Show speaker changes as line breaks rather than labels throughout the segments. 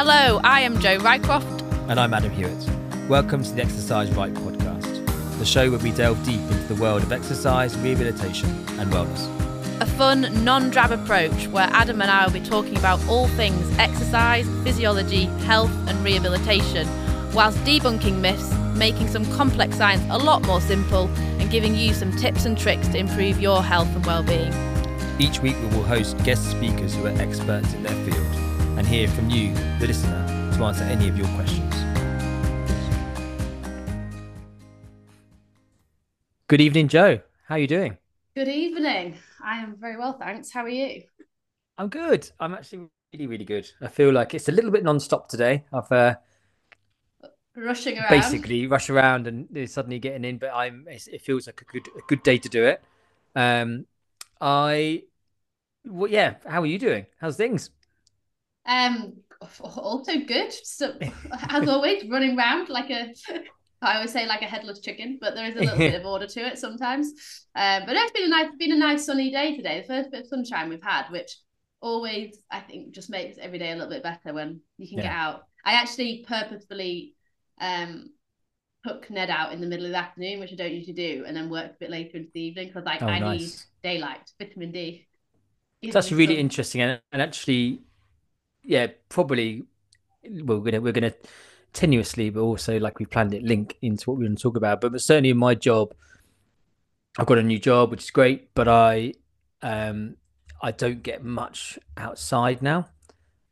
Hello, I am Joe Rycroft.
And I'm Adam Hewitt. Welcome to the Exercise Right podcast, the show where we delve deep into the world of exercise, rehabilitation, and wellness.
A fun, non drab approach where Adam and I will be talking about all things exercise, physiology, health, and rehabilitation, whilst debunking myths, making some complex science a lot more simple, and giving you some tips and tricks to improve your health and well-being.
Each week we will host guest speakers who are experts in their field and hear from you, the listener, to answer any of your questions. Good evening, Joe. How are you doing?
Good evening. I am very well, thanks. How are you?
I'm good. I'm actually really, really good. I feel like it's a little bit non-stop today. I've uh,
rushing around.
basically rush around and suddenly getting in, but I'm. It feels like a good, a good day to do it. Um, I, well, yeah. How are you doing? How's things?
Um, also good. So as always, running around like a. I always say like a headless chicken, but there is a little bit of order to it sometimes. Um, but it's been a nice, been a nice sunny day today. The first bit of sunshine we've had, which always I think just makes every day a little bit better when you can yeah. get out. I actually purposefully um took Ned out in the middle of the afternoon, which I don't usually do, and then worked a bit later into the evening because like oh, I nice. need daylight, vitamin D.
It's actually really interesting, and, and actually, yeah, probably well, we're gonna we're gonna tenuously, but also like we planned it, link into what we're going to talk about. But, but certainly in my job, I've got a new job, which is great, but I um I don't get much outside now,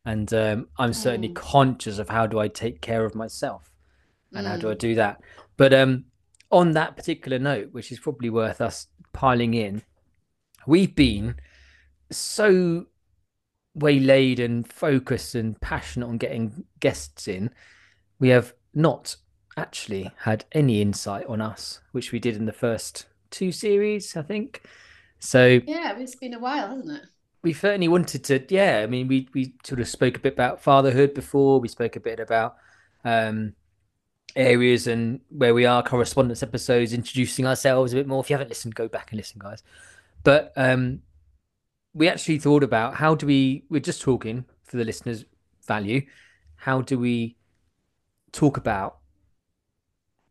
and um, I'm certainly mm. conscious of how do I take care of myself, and mm. how do I mm. do that. But um, on that particular note, which is probably worth us piling in, we've been so waylaid and focused and passionate on getting guests in, we have not actually had any insight on us, which we did in the first two series, I think. So
yeah, it's been a while, hasn't it?
We certainly wanted to. Yeah, I mean, we we sort of spoke a bit about fatherhood before. We spoke a bit about um, areas and where we are, correspondence episodes, introducing ourselves a bit more. If you haven't listened, go back and listen, guys. But um, we actually thought about how do we we're just talking for the listeners value how do we talk about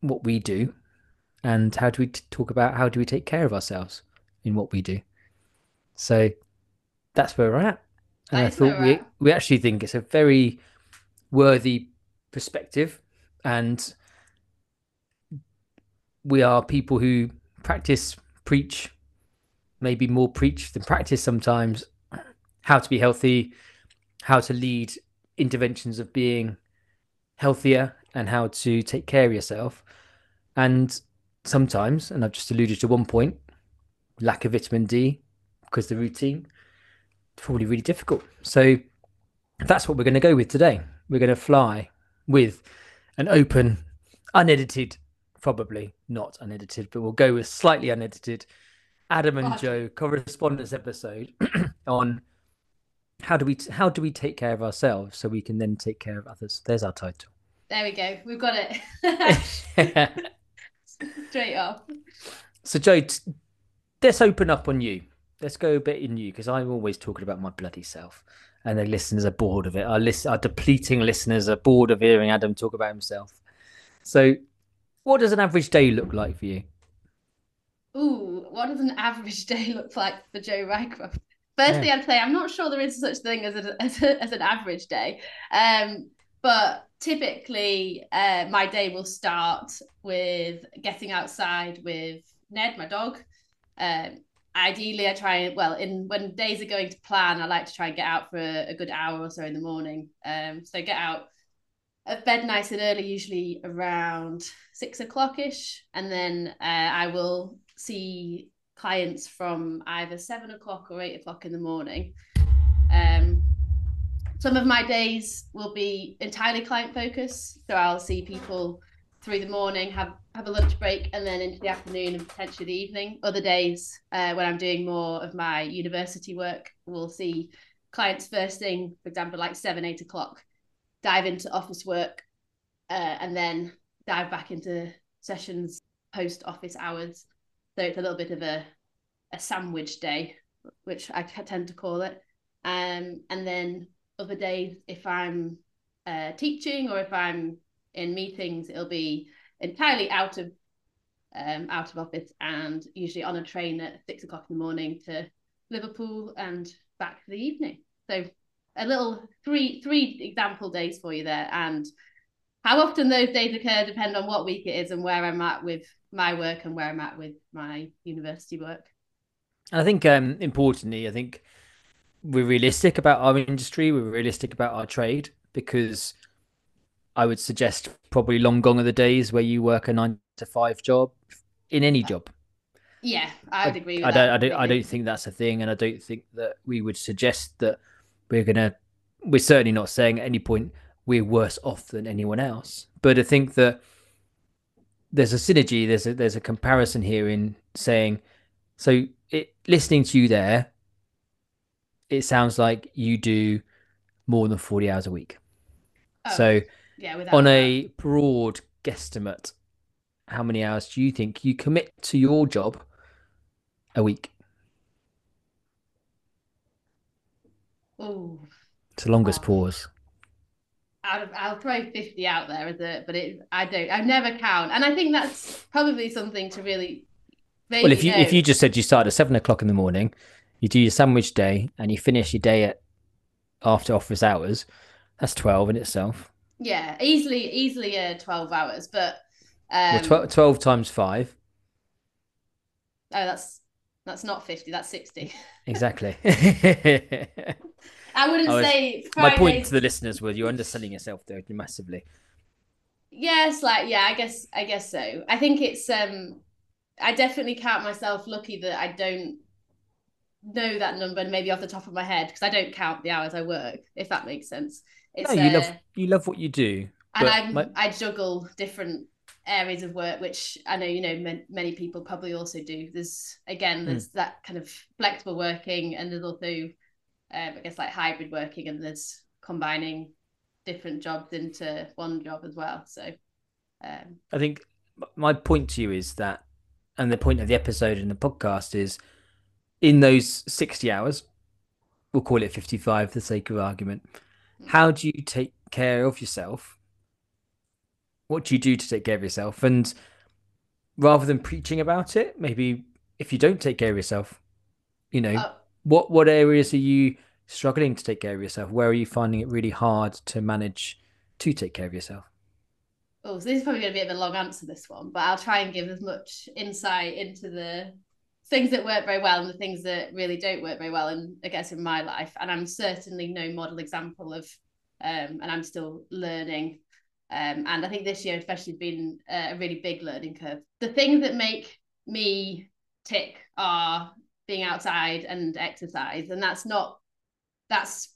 what we do and how do we t- talk about how do we take care of ourselves in what we do so that's where we're at and i thought we at. we actually think it's a very worthy perspective and we are people who practice preach maybe more preach than practice sometimes how to be healthy, how to lead interventions of being healthier, and how to take care of yourself. And sometimes, and I've just alluded to one point, lack of vitamin D because the routine probably really difficult. So that's what we're going to go with today. We're going to fly with an open, unedited, probably not unedited, but we'll go with slightly unedited Adam and Joe correspondence episode on how do we how do we take care of ourselves so we can then take care of others. There's our title.
There we go. We've got it. Straight off.
So Joe, t- let's open up on you. Let's go a bit in you because I'm always talking about my bloody self, and the listeners are bored of it. Our list, our depleting listeners are bored of hearing Adam talk about himself. So, what does an average day look like for you?
Ooh, what does an average day look like for Joe Rycroft? Firstly, yeah. I'd say I'm not sure there is such thing as, a, as, a, as an average day. Um, but typically, uh, my day will start with getting outside with Ned, my dog. Um, ideally, I try and well, in when days are going to plan, I like to try and get out for a, a good hour or so in the morning. Um, so get out of bed nice and early, usually around six o'clock ish, and then uh, I will see clients from either seven o'clock or eight o'clock in the morning. Um, some of my days will be entirely client focused, so I'll see people through the morning, have have a lunch break, and then into the afternoon and potentially the evening. Other days, uh, when I'm doing more of my university work, we'll see clients first thing, for example, like seven, eight o'clock, dive into office work, uh, and then dive back into sessions post office hours. So it's a little bit of a a sandwich day, which I tend to call it. Um, and then other days, if I'm uh, teaching or if I'm in meetings, it'll be entirely out of um, out of office and usually on a train at six o'clock in the morning to Liverpool and back for the evening. So a little three three example days for you there and how often those days occur depend on what week it is and where I'm at with my work and where I'm at with my university work.
I think um importantly, I think we're realistic about our industry, we're realistic about our trade because I would suggest probably long gone are the days where you work a nine to five job in any job.
Yeah, I would agree. I,
don't. I don't. I don't think that's a thing, and I don't think that we would suggest that we're gonna. We're certainly not saying at any point we're worse off than anyone else. But I think that there's a synergy. There's a there's a comparison here in saying, so it listening to you there, it sounds like you do more than forty hours a week. Oh, so
yeah,
on that. a broad guesstimate, how many hours do you think you commit to your job a week?
Oh,
it's the longest pause.
I'll, I'll throw 50 out there as a, but it, I don't, I never count. And I think that's probably something to really.
Well, if you, know. if you just said you start at seven o'clock in the morning, you do your sandwich day and you finish your day at after office hours, that's 12 in itself.
Yeah, easily, easily uh, 12 hours, but. Um,
well, 12, 12 times five.
Oh, that's that's not 50, that's 60.
Exactly.
I wouldn't I was, say
Fridays... my point to the listeners was you're underselling yourself though massively.
Yes, like yeah, I guess I guess so. I think it's um I definitely count myself lucky that I don't know that number and maybe off the top of my head because I don't count the hours I work, if that makes sense.
It's, no, you uh, love you love what you do.
And I my... I juggle different areas of work, which I know you know many people probably also do. There's again, hmm. there's mm. that kind of flexible working, and there's also, um, I guess, like hybrid working, and there's combining different jobs into one job as well. So, um,
I think my point to you is that, and the point of the episode and the podcast is, in those sixty hours, we'll call it fifty-five for the sake of argument. Hmm. How do you take care of yourself what do you do to take care of yourself? And rather than preaching about it, maybe if you don't take care of yourself, you know, uh, what what areas are you struggling to take care of yourself? Where are you finding it really hard to manage to take care of yourself?
Oh, so this is probably going to be a bit of a long answer, this one, but I'll try and give as much insight into the things that work very well and the things that really don't work very well, and I guess in my life. And I'm certainly no model example of, um, and I'm still learning um, and I think this year, especially, has been a really big learning curve. The things that make me tick are being outside and exercise, and that's not that's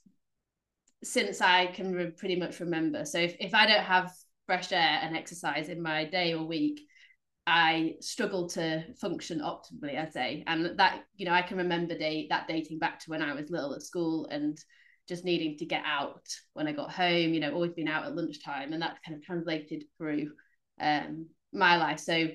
since I can re- pretty much remember. So if, if I don't have fresh air and exercise in my day or week, I struggle to function optimally, I'd say. And that, you know, I can remember day that dating back to when I was little at school and just needing to get out when I got home, you know, always been out at lunchtime. And that kind of translated through um, my life. So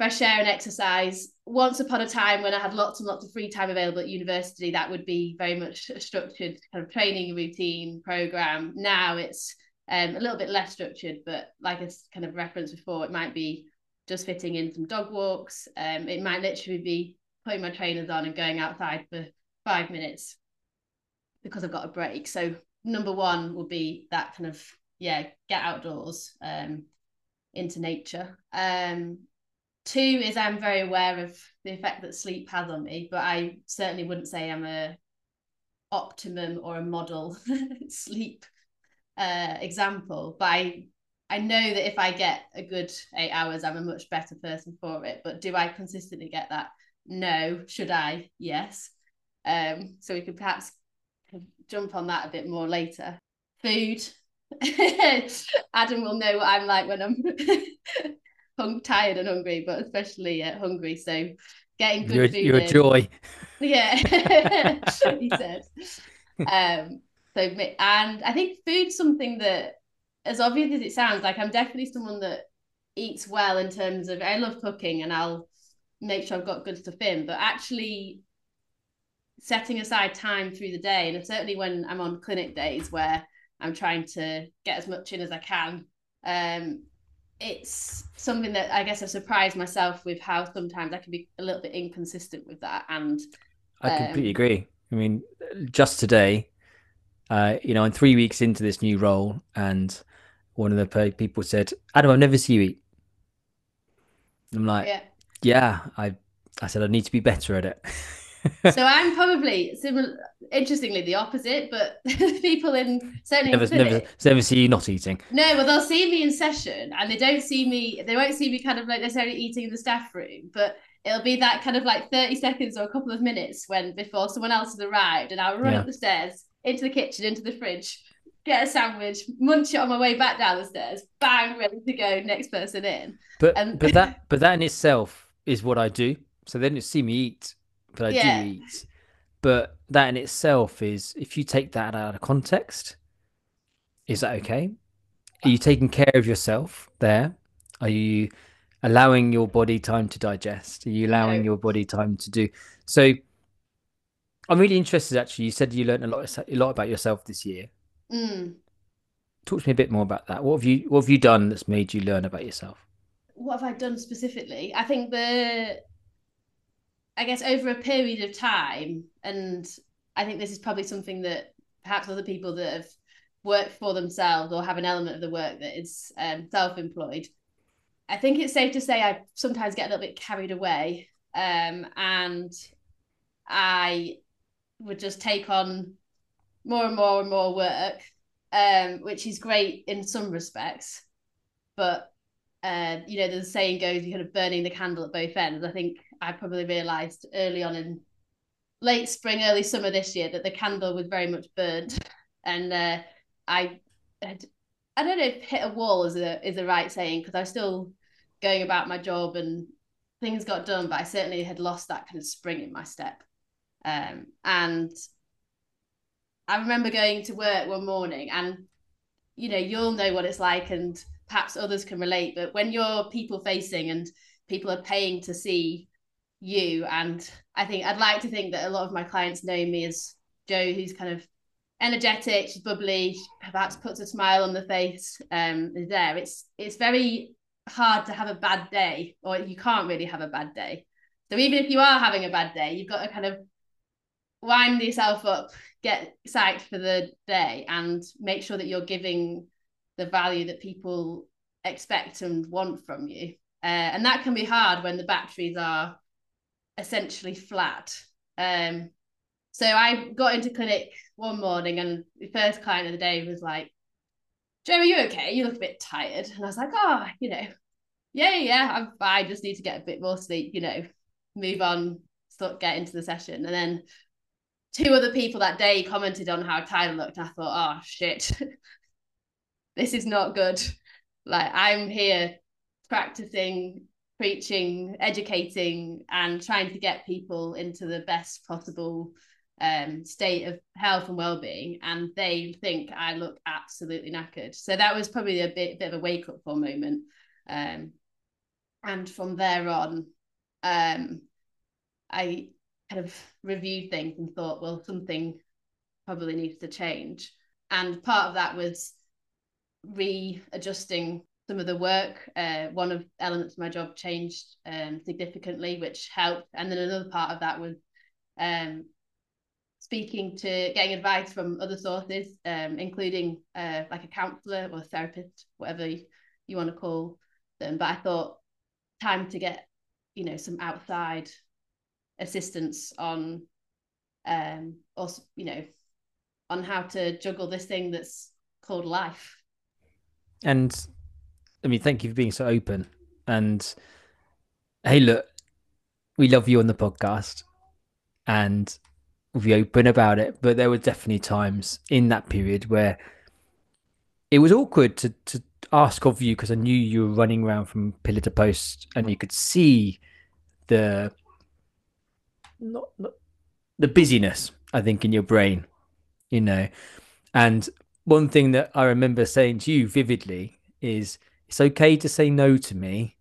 fresh air and exercise. Once upon a time when I had lots and lots of free time available at university, that would be very much a structured kind of training routine program. Now it's um, a little bit less structured, but like I kind of referenced before, it might be just fitting in some dog walks. Um, it might literally be putting my trainers on and going outside for five minutes because I've got a break. So number one would be that kind of yeah, get outdoors, um, into nature. Um, two is I'm very aware of the effect that sleep has on me, but I certainly wouldn't say I'm a optimum or a model sleep uh, example. But I I know that if I get a good eight hours, I'm a much better person for it. But do I consistently get that? No. Should I? Yes. Um, so we could perhaps jump on that a bit more later. Food. Adam will know what I'm like when I'm hung, tired and hungry, but especially uh, hungry. So getting good
you're,
food.
You're a joy.
Yeah, he said. Um, so and I think food's something that, as obvious as it sounds, like I'm definitely someone that eats well in terms of I love cooking and I'll make sure I've got good stuff in, but actually setting aside time through the day and certainly when i'm on clinic days where I'm trying to get as much in as I can. Um, it's something that I guess I've surprised myself with how sometimes I can be a little bit inconsistent with that. And
I completely um, agree. I mean, just today, uh, you know, I'm three weeks into this new role, and one of the people said, "Adam, I've never seen you eat." I'm like, yeah, yeah I, I said I need to be better at it.
so I'm probably similar. Interestingly, the opposite, but people in certainly
never, never, never see you not eating.
No, well, they'll see me in session, and they don't see me. They won't see me kind of like necessarily eating in the staff room, but it'll be that kind of like 30 seconds or a couple of minutes when before someone else has arrived, and I'll run yeah. up the stairs into the kitchen, into the fridge, get a sandwich, munch it on my way back down the stairs, bang, ready to go, next person in.
But but that but that in itself is what I do. So they don't see me eat, but I yeah. do eat. But that in itself is if you take that out of context, is that okay? Are you taking care of yourself there? Are you allowing your body time to digest? Are you allowing no. your body time to do so? I'm really interested. Actually, you said you learned a lot, a lot about yourself this year.
Mm.
Talk to me a bit more about that. What have you, what have you done that's made you learn about yourself?
What have I done specifically? I think the, I guess over a period of time, and I think this is probably something that perhaps other people that have worked for themselves or have an element of the work that is um, self-employed. I think it's safe to say I sometimes get a little bit carried away, um, and I would just take on more and more and more work, um, which is great in some respects. But uh, you know, the saying goes, you're kind of burning the candle at both ends. I think I probably realised early on in late spring, early summer this year that the candle was very much burned, and uh, I had, I don't know if hit a wall is a is the right saying because I was still going about my job and things got done, but I certainly had lost that kind of spring in my step. Um, and I remember going to work one morning, and you know, you'll know what it's like, and perhaps others can relate. But when you're people facing and people are paying to see you, and I think I'd like to think that a lot of my clients know me as Joe, who's kind of energetic, she's bubbly, perhaps puts a smile on the face. Um, there, it's it's very hard to have a bad day, or you can't really have a bad day. So even if you are having a bad day, you've got to kind of wind yourself up, get psyched for the day, and make sure that you're giving the value that people expect and want from you. Uh, and that can be hard when the batteries are essentially flat. Um, so I got into clinic one morning, and the first client of the day was like, "Jo, are you okay? You look a bit tired." And I was like, "Oh, you know, yeah, yeah, I'm fine. Just need to get a bit more sleep. You know, move on, start get into the session." And then two other people that day commented on how tired I looked. I thought, oh shit, this is not good. Like I'm here practicing, preaching, educating, and trying to get people into the best possible um, state of health and well-being, and they think I look absolutely knackered. So that was probably a bit, bit of a wake-up call moment. Um, and from there on, um, I kind of reviewed things and thought, well, something probably needs to change. And part of that was readjusting some of the work. Uh, one of elements of my job changed um, significantly, which helped. And then another part of that was um, speaking to getting advice from other sources, um, including uh, like a counselor or a therapist, whatever you, you want to call them. But I thought time to get, you know, some outside assistance on um also you know on how to juggle this thing that's called life
and i mean thank you for being so open and hey look we love you on the podcast and we'll be open about it but there were definitely times in that period where it was awkward to to ask of you because i knew you were running around from pillar to post and you could see the not, not the busyness, I think, in your brain, you know. And one thing that I remember saying to you vividly is it's okay to say no to me.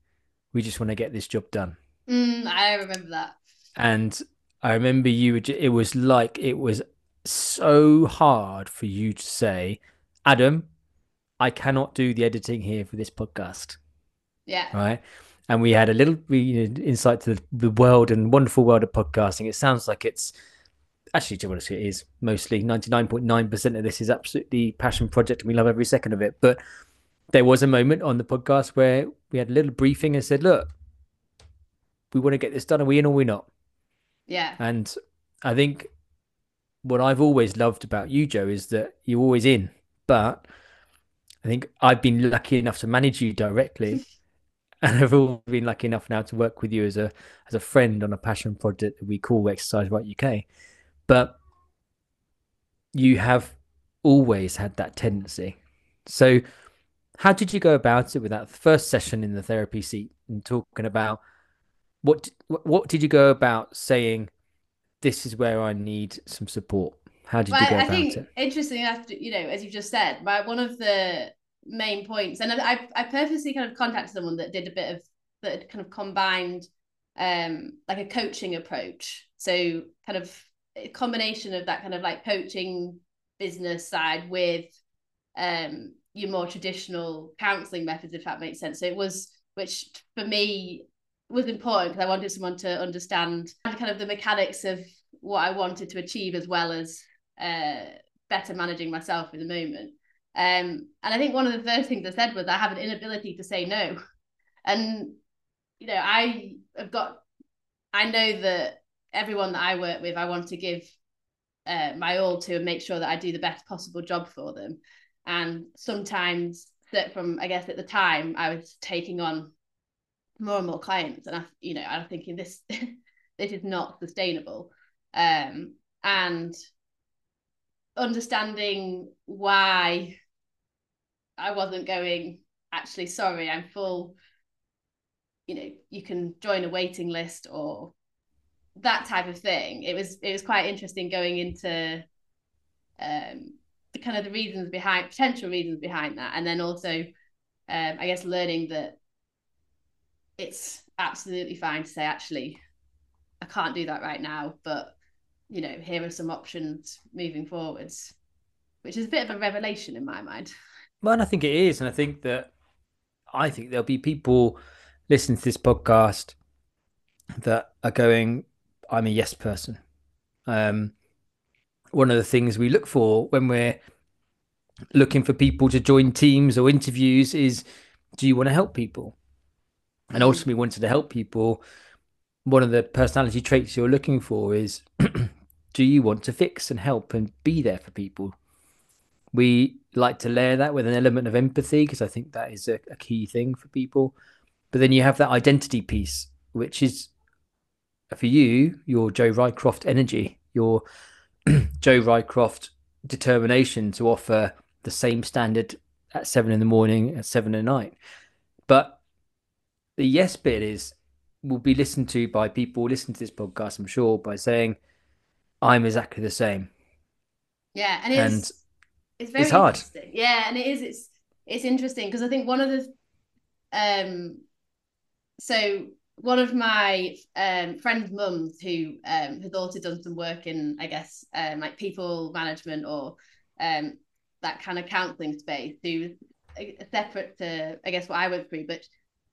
We just want to get this job done.
Mm, I remember that.
And I remember you, it was like it was so hard for you to say, Adam, I cannot do the editing here for this podcast.
Yeah.
Right. And we had a little you know, insight to the, the world and wonderful world of podcasting. It sounds like it's actually, to be honest, it is mostly 99.9% of this is absolutely passion project and we love every second of it. But there was a moment on the podcast where we had a little briefing and said, look, we want to get this done. Are we in or are we not?
Yeah.
And I think what I've always loved about you, Joe, is that you're always in. But I think I've been lucky enough to manage you directly. and I've all been lucky enough now to work with you as a as a friend on a passion project that we call Exercise Right UK. But you have always had that tendency. So how did you go about it with that first session in the therapy seat and talking about what what did you go about saying this is where I need some support? How did well, you go I, about think, it?
Interesting enough, you know, as you just said, my one of the main points, and I I purposely kind of contacted someone that did a bit of that kind of combined um like a coaching approach. So kind of a combination of that kind of like coaching business side with um your more traditional counseling methods, if that makes sense. So it was, which for me was important because I wanted someone to understand kind of the mechanics of what I wanted to achieve as well as uh, better managing myself in the moment. Um, and I think one of the first things I said was I have an inability to say no. And, you know, I have got, I know that everyone that I work with, I want to give uh, my all to and make sure that I do the best possible job for them and sometimes that from I guess at the time I was taking on more and more clients and I you know I'm thinking this this is not sustainable. Um and understanding why I wasn't going actually sorry I'm full you know you can join a waiting list or that type of thing. It was it was quite interesting going into um kind of the reasons behind potential reasons behind that. And then also um, i guess learning that it's absolutely fine to say actually i can't do that right now but you know here are some options moving forwards which is a bit of a revelation in my mind.
Well i think it is and i think that i think there'll be people listening to this podcast that are going i'm a yes person. Um one of the things we look for when we're looking for people to join teams or interviews is do you want to help people? And mm. ultimately, wanted to help people. One of the personality traits you're looking for is do you want to fix and help and be there for people? We like to layer that with an element of empathy because I think that is a, a key thing for people. But then you have that identity piece, which is for you, your Joe Rycroft energy, your Joe Rycroft determination to offer the same standard at seven in the morning, at seven at night. But the yes bit is will be listened to by people listening to this podcast, I'm sure, by saying, I'm exactly the same.
Yeah, and it's and it's very
it's hard.
Yeah, and it is it's it's interesting because I think one of the um so one of my um, friend's mums who um, has also done some work in, I guess, um, like people management or um, that kind of counselling space, who separate to, I guess, what I went through. But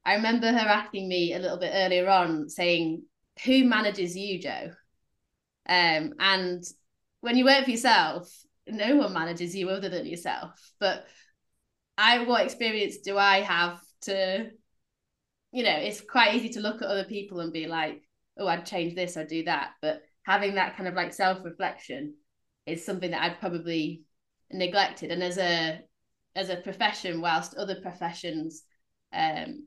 I remember her asking me a little bit earlier on, saying, "Who manages you, Joe?" Um, and when you work for yourself, no one manages you other than yourself. But I, what experience do I have to you know, it's quite easy to look at other people and be like, oh, I'd change this, I'd do that. But having that kind of like self reflection is something that I'd probably neglected. And as a as a profession, whilst other professions um,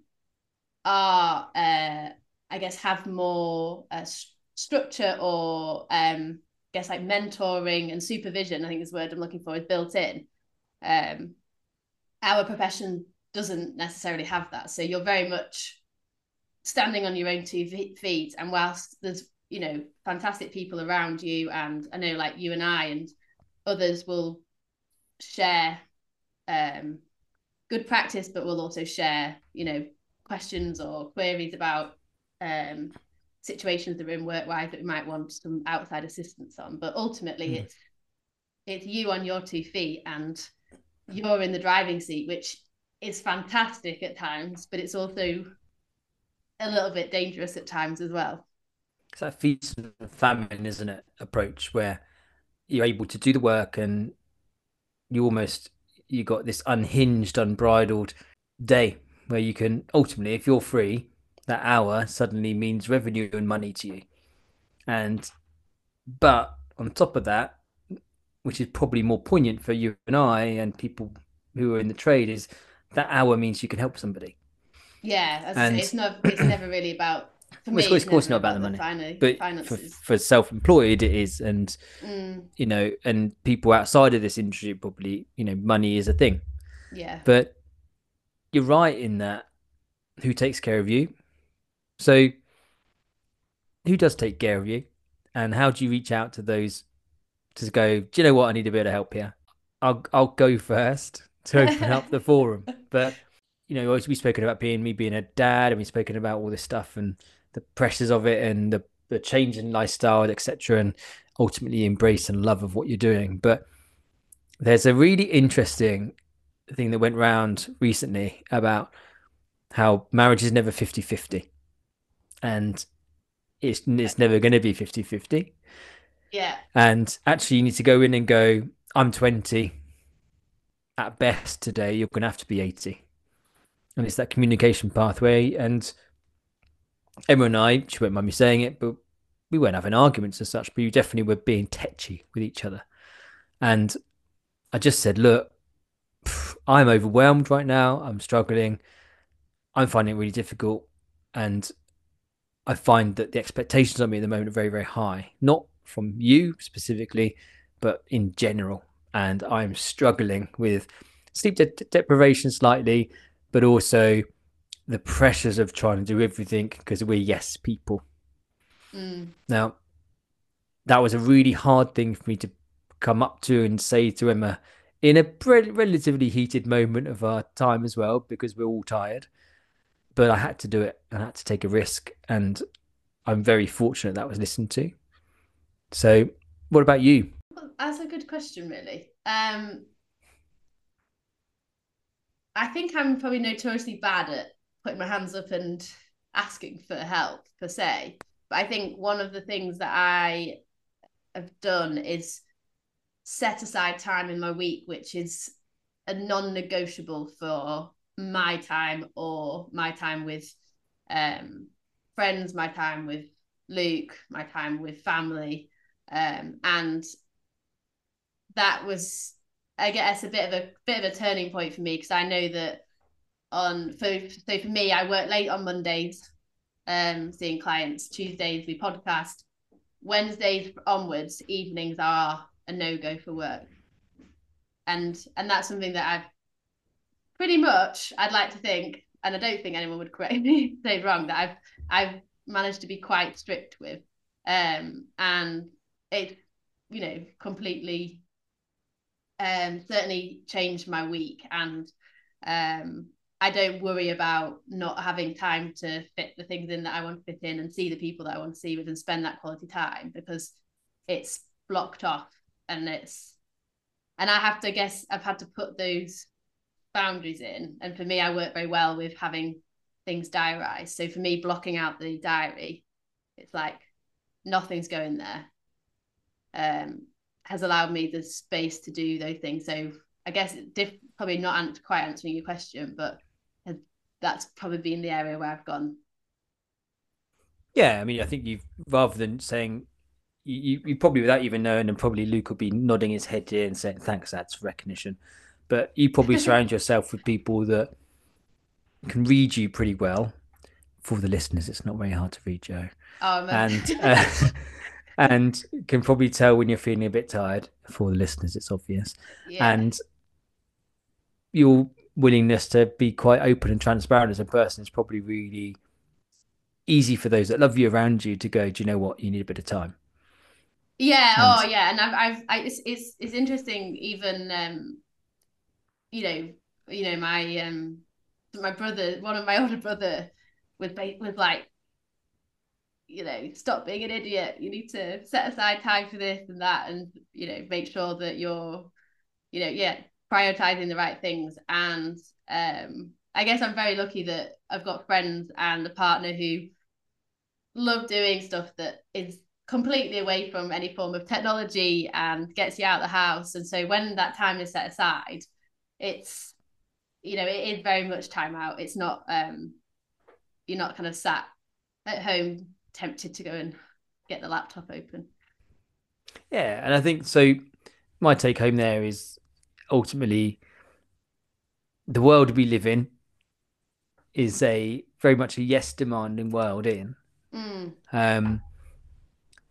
are, uh, I guess, have more uh, structure or um, I guess like mentoring and supervision, I think is the word I'm looking for, is built in. Um, our profession doesn't necessarily have that. So you're very much standing on your own two feet and whilst there's you know fantastic people around you and i know like you and i and others will share um, good practice but we'll also share you know questions or queries about um, situations that are in work wise that we might want some outside assistance on but ultimately mm. it's it's you on your two feet and you're in the driving seat, which is fantastic at times, but it's also a little bit dangerous at times as well.
It's that feast and famine, isn't it? Approach where you're able to do the work and you almost you got this unhinged, unbridled day where you can ultimately, if you're free, that hour suddenly means revenue and money to you. And but on top of that, which is probably more poignant for you and I and people who are in the trade, is that hour means you can help somebody.
Yeah, and, it's not. It's never really about. For me,
it's of course not about, the money, but for, for, self-employed, it is, and mm. you know, and people outside of this industry probably, you know, money is a thing.
Yeah.
But you're right in that. Who takes care of you? So, who does take care of you, and how do you reach out to those to go? Do you know what? I need a bit of help here. I'll I'll go first to open up the forum, but you know, we've spoken about being me being a dad, and we've spoken about all this stuff and the pressures of it and the the change in lifestyle, etc., and ultimately embrace and love of what you're doing. But there's a really interesting thing that went around recently about how marriage is never 50-50 and it's it's never going to be 50-50
yeah
and actually you need to go in and go i'm 20 at best today you're going to have to be 80 and it's that communication pathway. And Emma and I, she won't mind me saying it, but we weren't having arguments as such, but you definitely were being tetchy with each other. And I just said, look, I'm overwhelmed right now. I'm struggling. I'm finding it really difficult. And I find that the expectations on me at the moment are very, very high. Not from you specifically, but in general. And I'm struggling with sleep de- deprivation slightly, but also the pressures of trying to do everything because we're yes people. Mm. Now, that was a really hard thing for me to come up to and say to Emma in a pre- relatively heated moment of our time as well, because we're all tired. But I had to do it. And I had to take a risk, and I'm very fortunate that was listened to. So, what about you?
That's a good question, really. Um, I think I'm probably notoriously bad at putting my hands up and asking for help per se. But I think one of the things that I have done is set aside time in my week, which is a non-negotiable for my time or my time with um, friends, my time with Luke, my time with family. Um, and that was I guess a bit of a bit of a turning point for me because I know that on for so for me I work late on Mondays, um, seeing clients. Tuesdays we podcast. Wednesdays onwards, evenings are a no go for work, and and that's something that I've pretty much I'd like to think, and I don't think anyone would correct me say wrong that I've I've managed to be quite strict with, um, and it you know completely um, certainly changed my week. And um, I don't worry about not having time to fit the things in that I want to fit in and see the people that I want to see with and spend that quality time because it's blocked off and it's and I have to I guess I've had to put those boundaries in. And for me I work very well with having things diarized so for me blocking out the diary it's like nothing's going there. Um has allowed me the space to do those things. So I guess diff- probably not quite answering your question, but that's probably been the area where I've gone.
Yeah, I mean, I think you've rather than saying you, you probably without even knowing, and probably Luke would be nodding his head here and saying thanks, that's recognition. But you probably surround yourself with people that can read you pretty well. For the listeners, it's not very hard to read Joe.
Oh,
and uh, and can probably tell when you're feeling a bit tired. For the listeners, it's obvious. Yeah. And your willingness to be quite open and transparent as a person is probably really easy for those that love you around you to go. Do you know what? You need a bit of time.
Yeah. And... oh, yeah. And I've, I've, I, it's, it's, it's interesting. Even, um, you know, you know, my, um, my brother, one of my older brother, was, was like you know, stop being an idiot. You need to set aside time for this and that, and you know, make sure that you're, you know, yeah, prioritizing the right things and um I guess I'm very lucky that I've got friends and a partner who love doing stuff that is completely away from any form of technology and gets you out of the house. And so when that time is set aside, it's you know, it is very much time out. It's not um you're not kind of sat at home tempted to go and get the laptop open.
Yeah, and I think so my take home there is ultimately the world we live in is a very much a yes demanding world in.
Mm.
Um,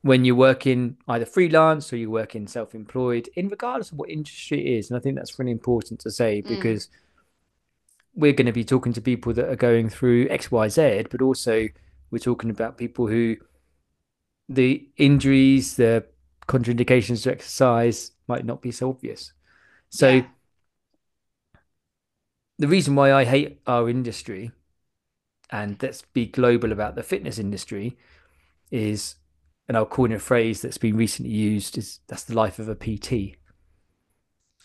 when you're working either freelance or you're working self-employed, in regardless of what industry it is, and I think that's really important to say
Mm.
because we're going to be talking to people that are going through X, Y, Z, but also we're talking about people who the injuries, the contraindications to exercise might not be so obvious. So
Yeah.
the reason why I hate our industry, and let's be global about the fitness industry, is, and I'll coin a phrase that's been recently used, is that's the life of a PT,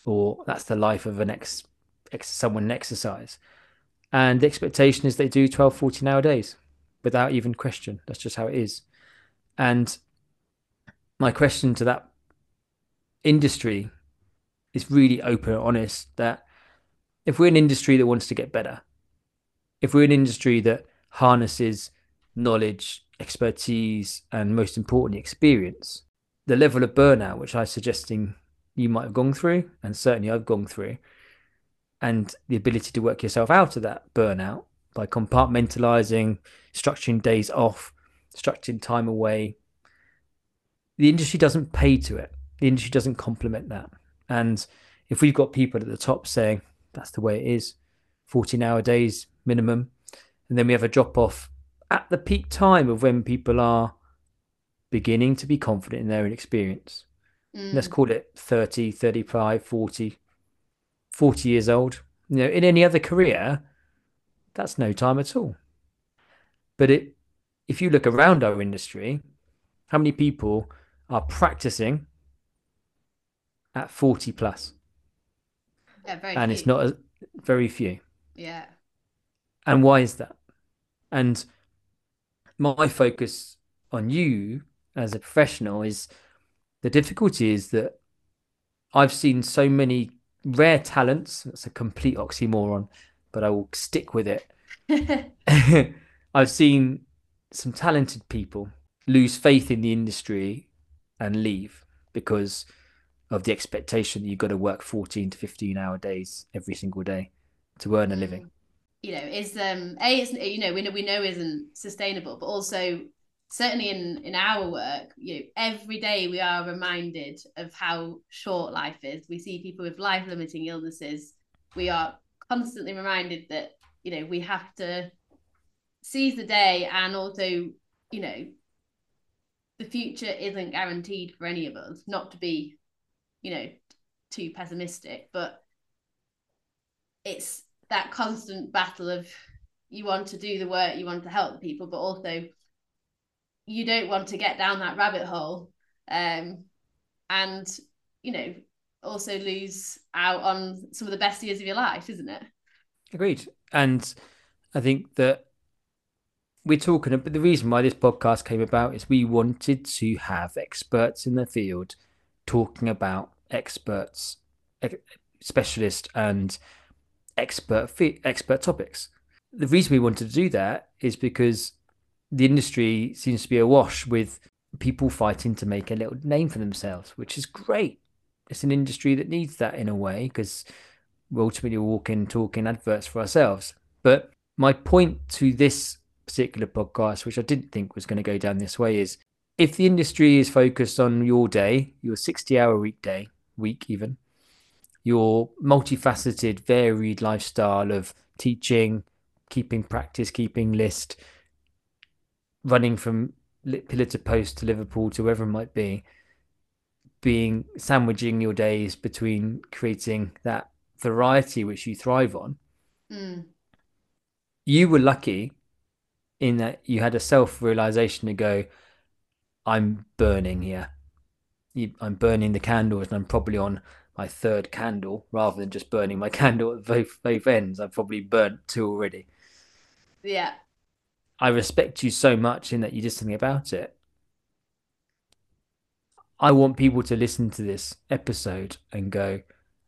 or that's the life of an ex, ex someone in exercise. And the expectation is they do 12, 14 hour days without even question. That's just how it is. And my question to that industry is really open and honest that if we're an industry that wants to get better, if we're an industry that harnesses knowledge, expertise, and most importantly, experience, the level of burnout, which I'm suggesting you might have gone through, and certainly I've gone through, and the ability to work yourself out of that burnout by compartmentalizing, structuring days off, structuring time away. The industry doesn't pay to it. The industry doesn't complement that. And if we've got people at the top saying that's the way it is, 14 hour days minimum, and then we have a drop off at the peak time of when people are beginning to be confident in their own experience.
Mm.
Let's call it 30, 35, 40, 40 years old. You know, in any other career, that's no time at all. But it, if you look around our industry, how many people are practicing at 40 plus?
Yeah, very
and it's not a, very few.
Yeah.
And why is that? And my focus on you as a professional is the difficulty is that I've seen so many rare talents. That's a complete oxymoron, but I will stick with it. I've seen some talented people lose faith in the industry and leave because of the expectation that you've got to work 14 to 15 hour days every single day to earn a living.
Mm. You know, is um a it's you know we know we know isn't sustainable, but also certainly in in our work, you know, every day we are reminded of how short life is. We see people with life limiting illnesses. We are constantly reminded that you know we have to seize the day and also you know the future isn't guaranteed for any of us not to be you know too pessimistic but it's that constant battle of you want to do the work you want to help the people but also you don't want to get down that rabbit hole um and you know also lose out on some of the best years of your life isn't it
Agreed. And I think that we're talking about the reason why this podcast came about is we wanted to have experts in the field talking about experts, ex- specialist and expert expert topics. The reason we wanted to do that is because the industry seems to be awash with people fighting to make a little name for themselves, which is great. It's an industry that needs that in a way because we're ultimately walking, talking adverts for ourselves. But my point to this particular podcast, which I didn't think was going to go down this way, is if the industry is focused on your day, your 60 hour weekday, week even, your multifaceted, varied lifestyle of teaching, keeping practice, keeping list, running from pillar to post to Liverpool to wherever it might be, being sandwiching your days between creating that variety which you thrive on,
Mm.
you were lucky in that you had a self realization to go, I'm burning here. You, I'm burning the candles and I'm probably on my third candle rather than just burning my candle at both both ends. I've probably burnt two already.
Yeah.
I respect you so much in that you did something about it. I want people to listen to this episode and go,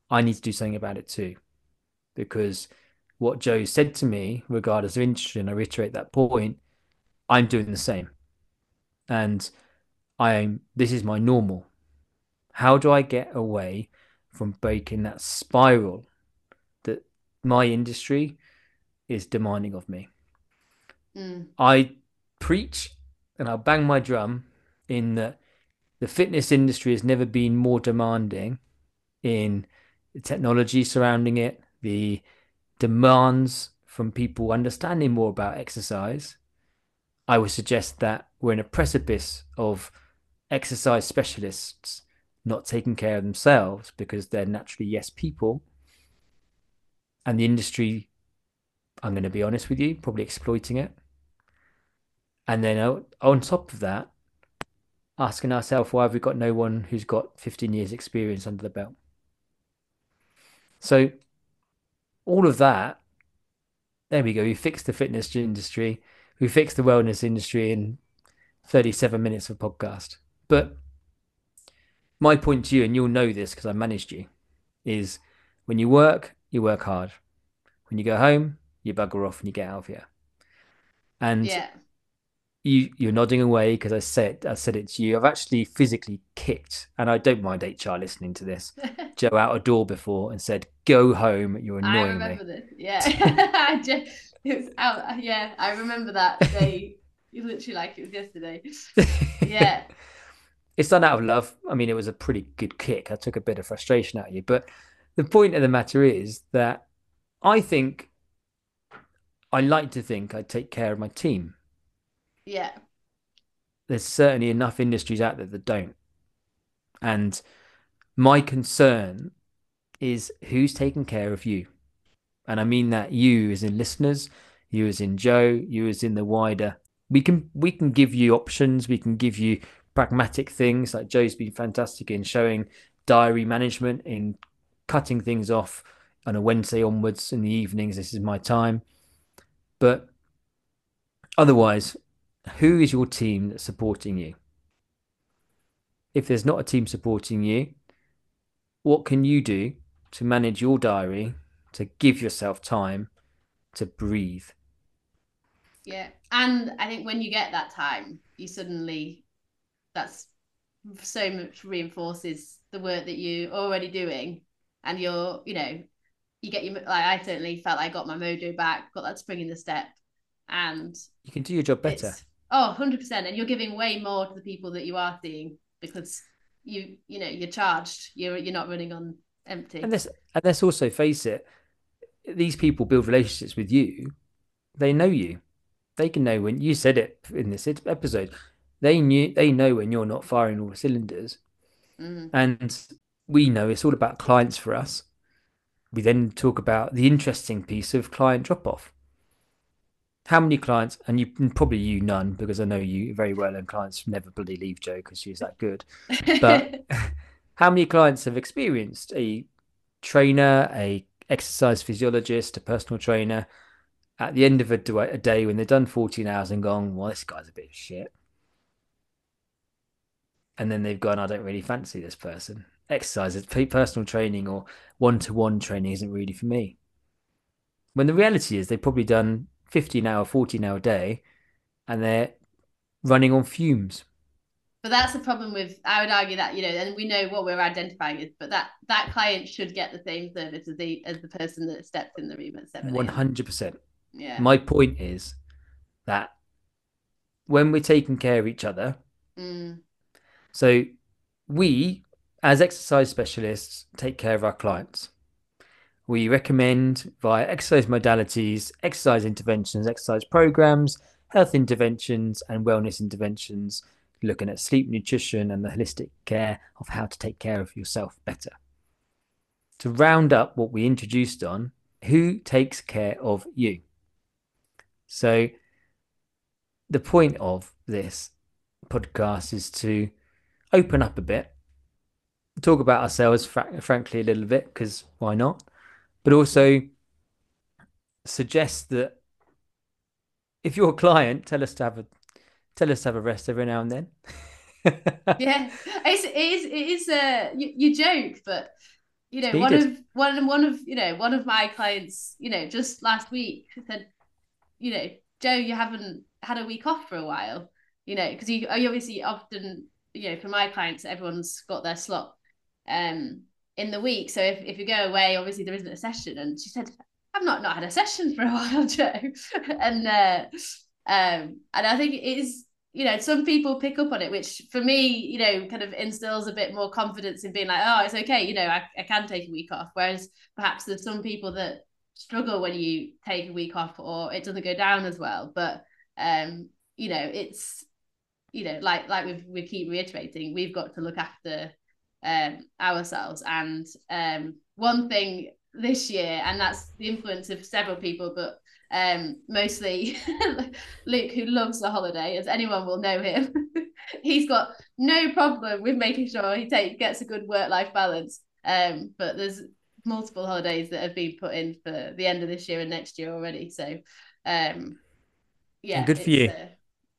I need to do something about it too. Because what Joe said to me, regardless of industry, and I reiterate that point, I'm doing the same. And I am this is my normal. How do I get away from breaking that spiral that my industry is demanding of me?
Mm.
I preach and I'll bang my drum in that the fitness industry has never been more demanding in the technology surrounding it, the demands from people understanding more about exercise. I would suggest that we're in a precipice of exercise specialists not taking care of themselves because they're naturally yes people. And the industry, I'm going to be honest with you, probably exploiting it. And then on top of that, asking ourselves why have we got no one who's got 15 years experience under the belt? So all of that there we go. We fixed the fitness industry. We fixed the wellness industry in 37 minutes of podcast. But my point to you and you'll know this because i managed you is when you work you work hard. When you go home you bugger off and you get out of here. And
Yeah.
You you're nodding away because I said I said it to you. I've actually physically kicked, and I don't mind HR listening to this. Joe out a door before and said, "Go home. You're
I
annoying
remember
me."
this. Yeah. I just, it was out. Yeah, I remember that day. You literally like it was yesterday. Yeah.
it's done out of love. I mean, it was a pretty good kick. I took a bit of frustration out of you, but the point of the matter is that I think I like to think I take care of my team.
Yeah.
there's certainly enough industries out there that don't. And my concern is who's taking care of you. And I mean that you as in listeners, you as in Joe, you as in the wider. We can we can give you options, we can give you pragmatic things like Joe's been fantastic in showing diary management in cutting things off on a Wednesday onwards in the evenings. This is my time. But otherwise, who is your team that's supporting you? If there's not a team supporting you, what can you do to manage your diary to give yourself time to breathe?
Yeah. And I think when you get that time, you suddenly, that's so much reinforces the work that you're already doing. And you're, you know, you get your, like, I certainly felt I got my mojo back, got that spring in the step. And
You can do your job better.
Oh, 100%. And you're giving way more to the people that you are seeing because you, you know, you're charged. You're, you're not running on empty.
And let's and let's also face it, these people build relationships with you. They know you. They can know when you said it in this episode. They knew they know when you're not firing all the cylinders.
Mm.
And we know it's all about clients for us. We then talk about the interesting piece of client drop off. How many clients, and you probably you none because I know you very well, and clients never bloody leave Joe because she's that good. But how many clients have experienced a trainer, a exercise physiologist, a personal trainer at the end of a, a day when they've done 14 hours and gone, well, this guy's a bit of shit. And then they've gone, I don't really fancy this person. Exercise, pe- personal training or one to one training isn't really for me. When the reality is they've probably done 15 hour, 14 hour day and they're running on fumes.
But that's the problem with I would argue that, you know, and we know what we're identifying is, but that that client should get the same service as the as the person that steps in the room at 7
hundred percent.
Yeah.
My point is that when we're taking care of each other,
Mm,
so we as exercise specialists take care of our clients. We recommend via exercise modalities, exercise interventions, exercise programs, health interventions, and wellness interventions, looking at sleep, nutrition, and the holistic care of how to take care of yourself better. To round up what we introduced on, who takes care of you? So, the point of this podcast is to open up a bit talk about ourselves, fr- frankly, a little bit because why not? But also suggest that if you're a client, tell us to have a tell us to have a rest every now and then.
yeah, it's, it is. It is. Uh, you, you joke, but you know, one of one one of you know one of my clients, you know, just last week said, you know, Joe, you haven't had a week off for a while, you know, because you, you obviously often, you know, for my clients, everyone's got their slot um in the week. So if, if you go away, obviously there isn't a session. And she said, I've not not had a session for a while, Joe. and uh um and I think it is you know, some people pick up on it, which for me, you know, kind of instills a bit more confidence in being like, oh, it's okay, you know, I, I can take a week off. Whereas perhaps there's some people that struggle when you take a week off or it doesn't go down as well. But um, you know, it's you know, like like we we keep reiterating, we've got to look after um ourselves. And um one thing this year, and that's the influence of several people, but um, mostly Luke, who loves the holiday, as anyone will know him. He's got no problem with making sure he take, gets a good work life balance. Um, but there's multiple holidays that have been put in for the end of this year and next year already. So, um, yeah,
good for you.
Uh,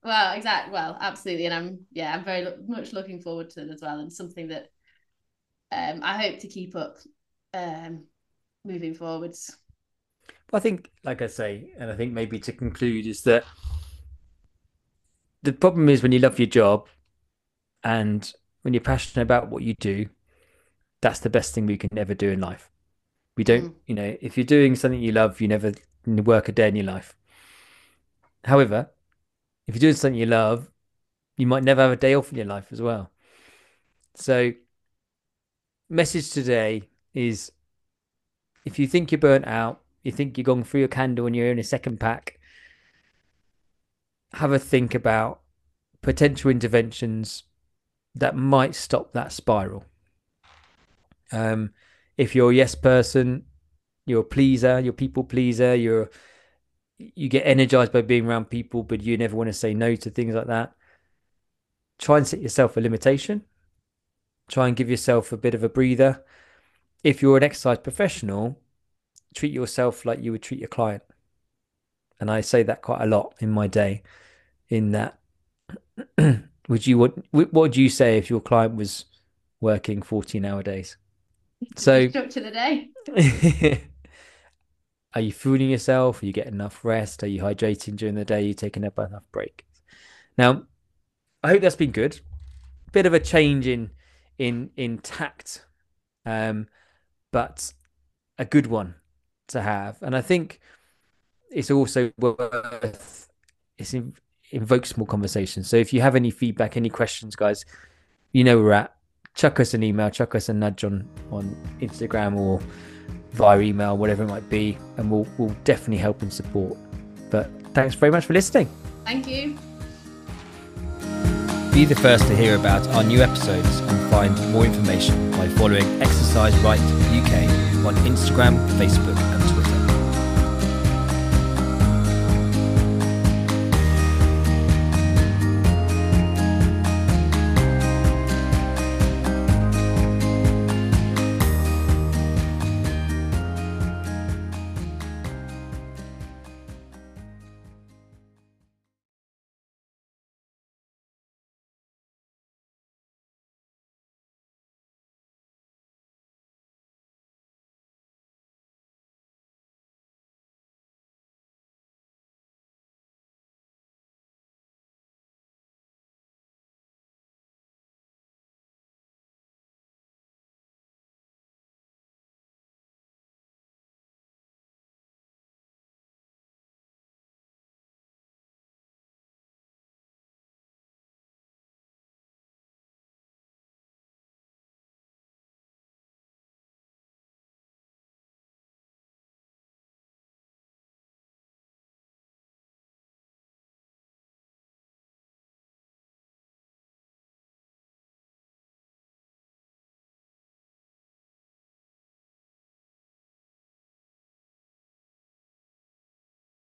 well, exactly. Well, absolutely, and I'm yeah, I'm very lo- much looking forward to it as well, and something that um, I hope to keep up um, moving forwards.
I think, like I say, and I think maybe to conclude is that the problem is when you love your job and when you're passionate about what you do, that's the best thing we can ever do in life. We don't, mm. you know, if you're doing something you love, you never work a day in your life. However, if you're doing something you love, you might never have a day off in your life as well. So, message today is if you think you're burnt out, you think you're going through your candle and you're in a second pack, have a think about potential interventions that might stop that spiral. Um, if you're a yes person, you're a pleaser, you're a people pleaser, you're you get energized by being around people, but you never want to say no to things like that. Try and set yourself a limitation. Try and give yourself a bit of a breather. If you're an exercise professional, treat yourself like you would treat your client. And I say that quite a lot in my day, in that would you what what would you say if your client was working 14 hour days?
So structure the
day. are you fooling yourself? Are you getting enough rest? Are you hydrating during the day? Are you taking a bite enough break? Now, I hope that's been good. Bit of a change in in in tact, um, but a good one to have. And I think it's also worth it's in, invokes more conversation. So if you have any feedback, any questions, guys, you know we're at. Chuck us an email, chuck us a nudge on on Instagram or via email, whatever it might be, and we'll we'll definitely help and support. But thanks very much for listening.
Thank you.
Be the first to hear about our new episodes and find more information by following Exercise Right UK on Instagram, Facebook, and Twitter.